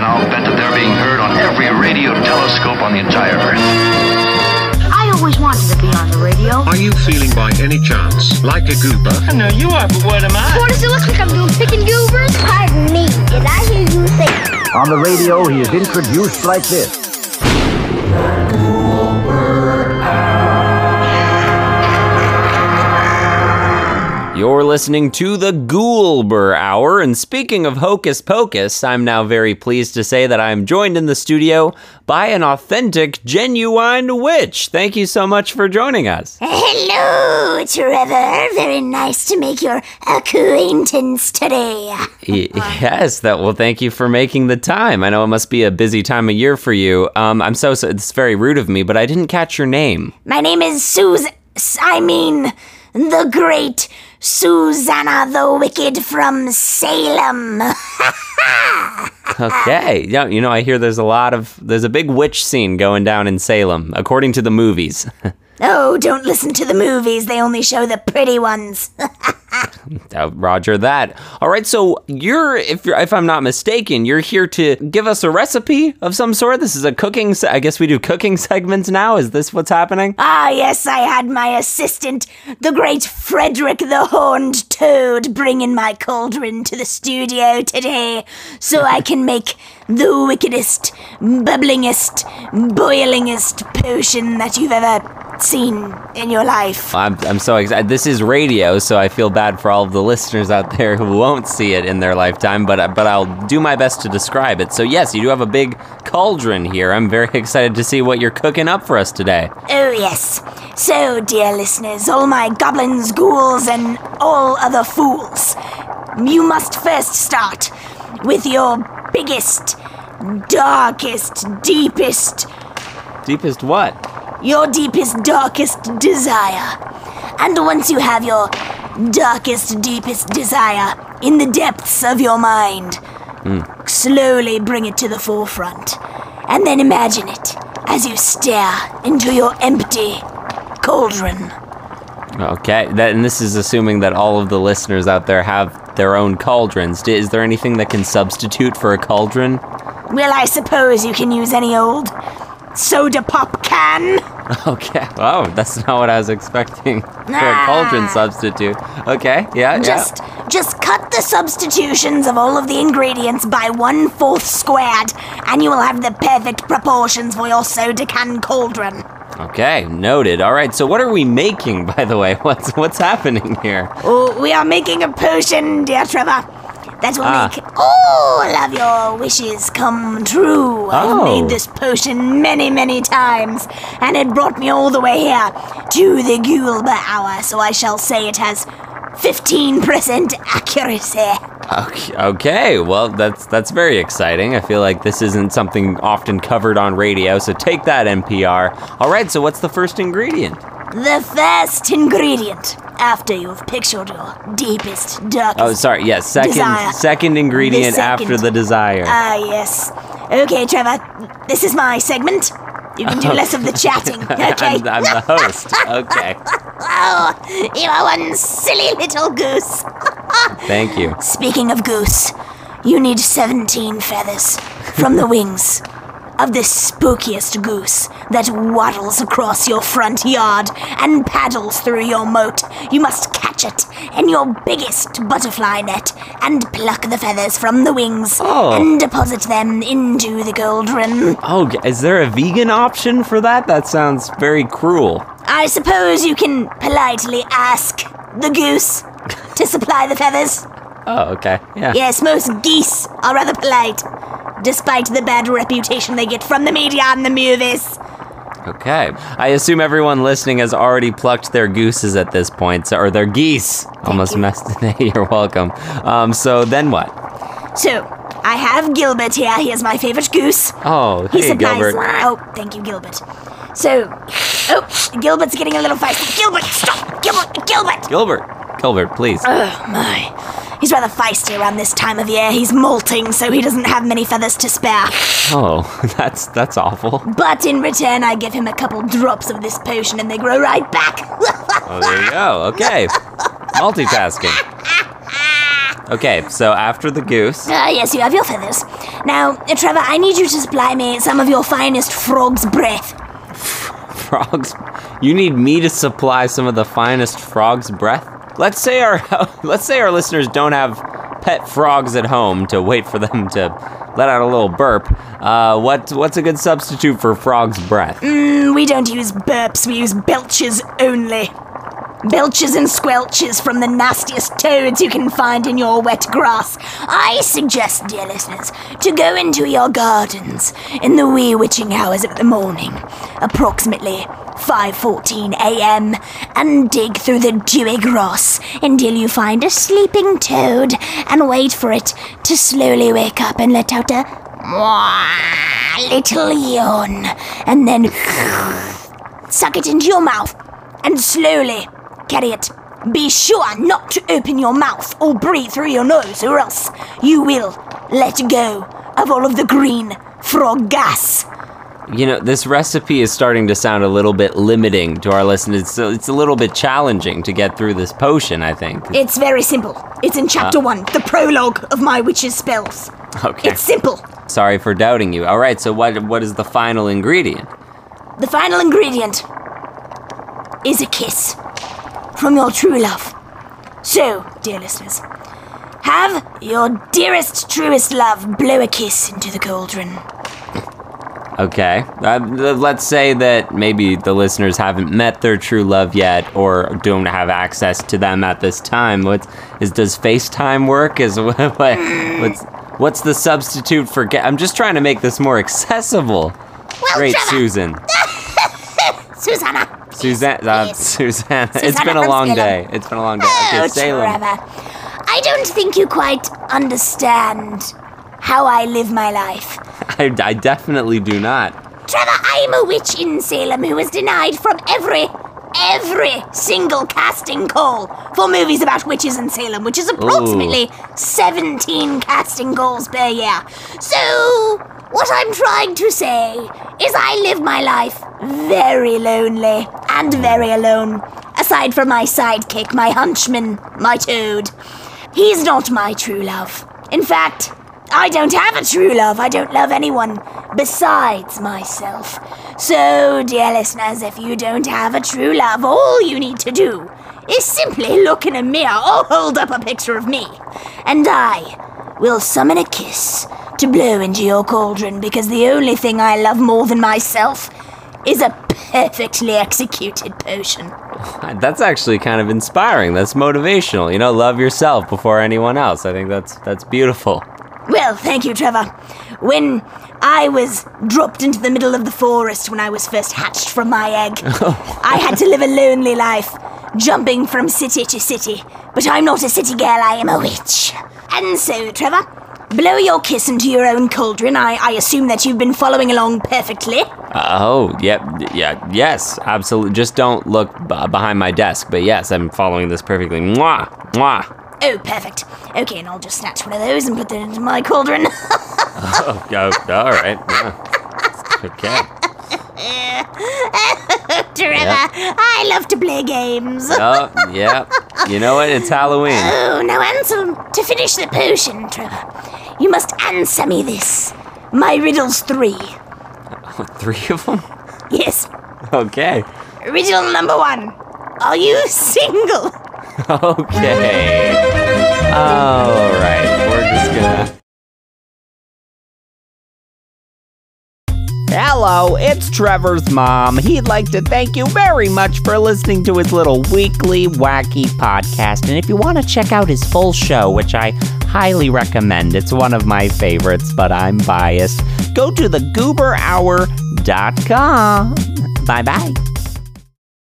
And I'll bet that they're being heard on every radio telescope on the entire Earth. I always wanted to be on the radio. Are you feeling by any chance like a goober? I know you are, but what am I? What does it look like I'm doing? Picking goobers? Pardon me, did I hear you say? On the radio, he is introduced like this. You're listening to the Goober Hour, and speaking of Hocus Pocus, I'm now very pleased to say that I'm joined in the studio by an authentic, genuine witch. Thank you so much for joining us. Hello, Trevor. Very nice to make your acquaintance today. Yes, that well. Thank you for making the time. I know it must be a busy time of year for you. Um, I'm so, so it's very rude of me, but I didn't catch your name. My name is Susan. I mean, the great Susanna the Wicked from Salem. Okay, yeah, you know I hear there's a lot of there's a big witch scene going down in Salem, according to the movies. oh, don't listen to the movies. They only show the pretty ones. Uh, Roger that. All right, so you're if you're if I'm not mistaken, you're here to give us a recipe of some sort. This is a cooking. Se- I guess we do cooking segments now. Is this what's happening? ah, yes, I had my assistant, the great Frederick the Horned Toad, bring in my cauldron to the studio today so I can make the wickedest, bubblingest, boilingest potion that you've ever seen in your life. I'm, I'm so excited. This is radio, so I feel bad for all of the listeners out there who won't see it in their lifetime, but but I'll do my best to describe it. So yes, you do have a big cauldron here. I'm very excited to see what you're cooking up for us today. Oh, yes. So, dear listeners, all my goblins, ghouls, and all other fools, you must first start with your biggest, darkest, deepest, Deepest what? Your deepest, darkest desire. And once you have your darkest, deepest desire in the depths of your mind, hmm. slowly bring it to the forefront. And then imagine it as you stare into your empty cauldron. Okay, that, and this is assuming that all of the listeners out there have their own cauldrons. Is there anything that can substitute for a cauldron? Well, I suppose you can use any old soda pop can. Okay. Oh, that's not what I was expecting for a cauldron substitute. Okay, yeah, yeah. Just just cut the substitutions of all of the ingredients by one fourth squared, and you will have the perfect proportions for your soda can cauldron. Okay, noted. All right, so what are we making, by the way? What's what's happening here? Oh, we are making a potion, dear Trevor. That will Ah. make all of your wishes come true. Oh. I've made this potion many, many times, and it brought me all the way here to the Goober Hour, so I shall say it has 15% accuracy. Okay, okay, well, that's that's very exciting. I feel like this isn't something often covered on radio, so take that NPR. All right, so what's the first ingredient? The first ingredient, after you've pictured your deepest, darkest. Oh, sorry. Yes, second Desire. second ingredient The after the desire. Ah, yes. Okay, Trevor, this is my segment. You can do less of the chatting, okay? I'm, I'm the host. Okay, Oh, you are one silly little goose. thank you. Speaking of goose, you need 17 feathers from the wings of the spookiest goose that waddles across your front yard and paddles through your moat. You must catch it in your biggest butterfly net and pluck the feathers from the wings Oh. and deposit them into the cauldron. Oh, is there a vegan option for that? That sounds very cruel. I suppose you can politely ask the goose to supply the feathers. Oh, okay. Yeah. Yes, most geese are rather polite, despite the bad reputation they get from the media and the movies. Okay. I assume everyone listening has already plucked their gooses at this point, so, or their geese. Almost you. messed it. You're welcome. Um, so then what? So, I have Gilbert here. He is my favorite goose. Oh, He hey, supplies. Gilbert. Oh, thank you, Gilbert. So, oh, Gilbert's getting a little feisty. Gilbert, stop! Gilbert, Gilbert! Gilbert. Gilbert, please. Oh my. He's rather feisty around this time of year. He's molting, so he doesn't have many feathers to spare. Oh, that's that's awful. But in return, I give him a couple drops of this potion and they grow right back. Oh, there you go. Okay. Multitasking. Okay, so after the goose. Ah, yes, you have your feathers. Now, uh, Trevor, I need you to supply me some of your finest frog's breath. frogs. You need me to supply some of the finest frog's breath. Let's say our let's say our listeners don't have pet frogs at home to wait for them to let out a little burp. Uh, what what's a good substitute for frog's breath? Mm, we don't use burps, we use belches only. Belches and squelches from the nastiest toads you can find in your wet grass. I suggest, dear listeners, to go into your gardens in the wee witching hours of the morning, approximately 5:14 a.m., and dig through the dewy grass until you find a sleeping toad and wait for it to slowly wake up and let out a little yawn, and then suck it into your mouth and slowly carry it. Be sure not to open your mouth or breathe through your nose, or else you will let go of all of the green frog gas. You know, this recipe is starting to sound a little bit limiting to our listeners. So it's a little bit challenging to get through this potion, I think. It's very simple. It's in chapter uh. one, the prologue of my witch's spells. Okay. It's simple. Sorry for doubting you. All right, so what what is the final ingredient? The final ingredient is a kiss from your true love. So, dear listeners, have your dearest, truest love blow a kiss into the cauldron. Okay. Uh, let's say that maybe the listeners haven't met their true love yet or don't have access to them at this time. What is does FaceTime work? Is what, what's what's the substitute for get I'm just trying to make this more accessible. Well, Great, Trevor, Susan. Susanna. Suzanne, uh, Yes. Susanna. It's Susanna been a long Salem. day. It's been a long day. Okay, Oh, Salem. Trevor. I don't think you quite understand how I live my life. I, I definitely do not. Trevor, I am a witch in Salem who was denied from every, every single casting call for movies about witches in Salem, which is approximately 17 casting calls per year. So, what I'm trying to say is I live my life very lonely and very alone, aside from my sidekick, my hunchman, my toad. He's not my true love. In fact, I don't have a true love. I don't love anyone besides myself. So, dear listeners, if you don't have a true love, all you need to do is simply look in a mirror or hold up a picture of me. And I will summon a kiss to blow into your cauldron because the only thing I love more than myself is a perfectly executed potion. That's actually kind of inspiring. That's motivational. You know, love yourself before anyone else. I think that's that's beautiful. Well, thank you, Trevor. When I was dropped into the middle of the forest when I was first hatched from my egg, I had to live a lonely life, jumping from city to city. But I'm not a city girl, I am a witch. And so, Trevor, blow your kiss into your own cauldron. I, I assume that you've been following along perfectly. Oh, yep, yeah, yes, absolutely. Just don't look b- behind my desk. But yes, I'm following this perfectly. Mwah, mwah. Oh, perfect. Okay, and I'll just snatch one of those and put that into my cauldron. Oh, oh, all right. yeah. Okay. Trevor, I love to play games. Oh, yeah. You know what? It's Halloween. Oh, now answer to finish the potion, Trevor. You must answer me this. My riddles three. Three of them. Yes. Okay. Riddle number one. Are you single? Okay. All right. We're just gonna. Hello, it's Trevor's mom. He'd like to thank you very much for listening to his little weekly wacky podcast. And if you want to check out his full show, which I highly recommend, it's one of my favorites, but I'm biased, go to thegooberhour.com. Bye bye.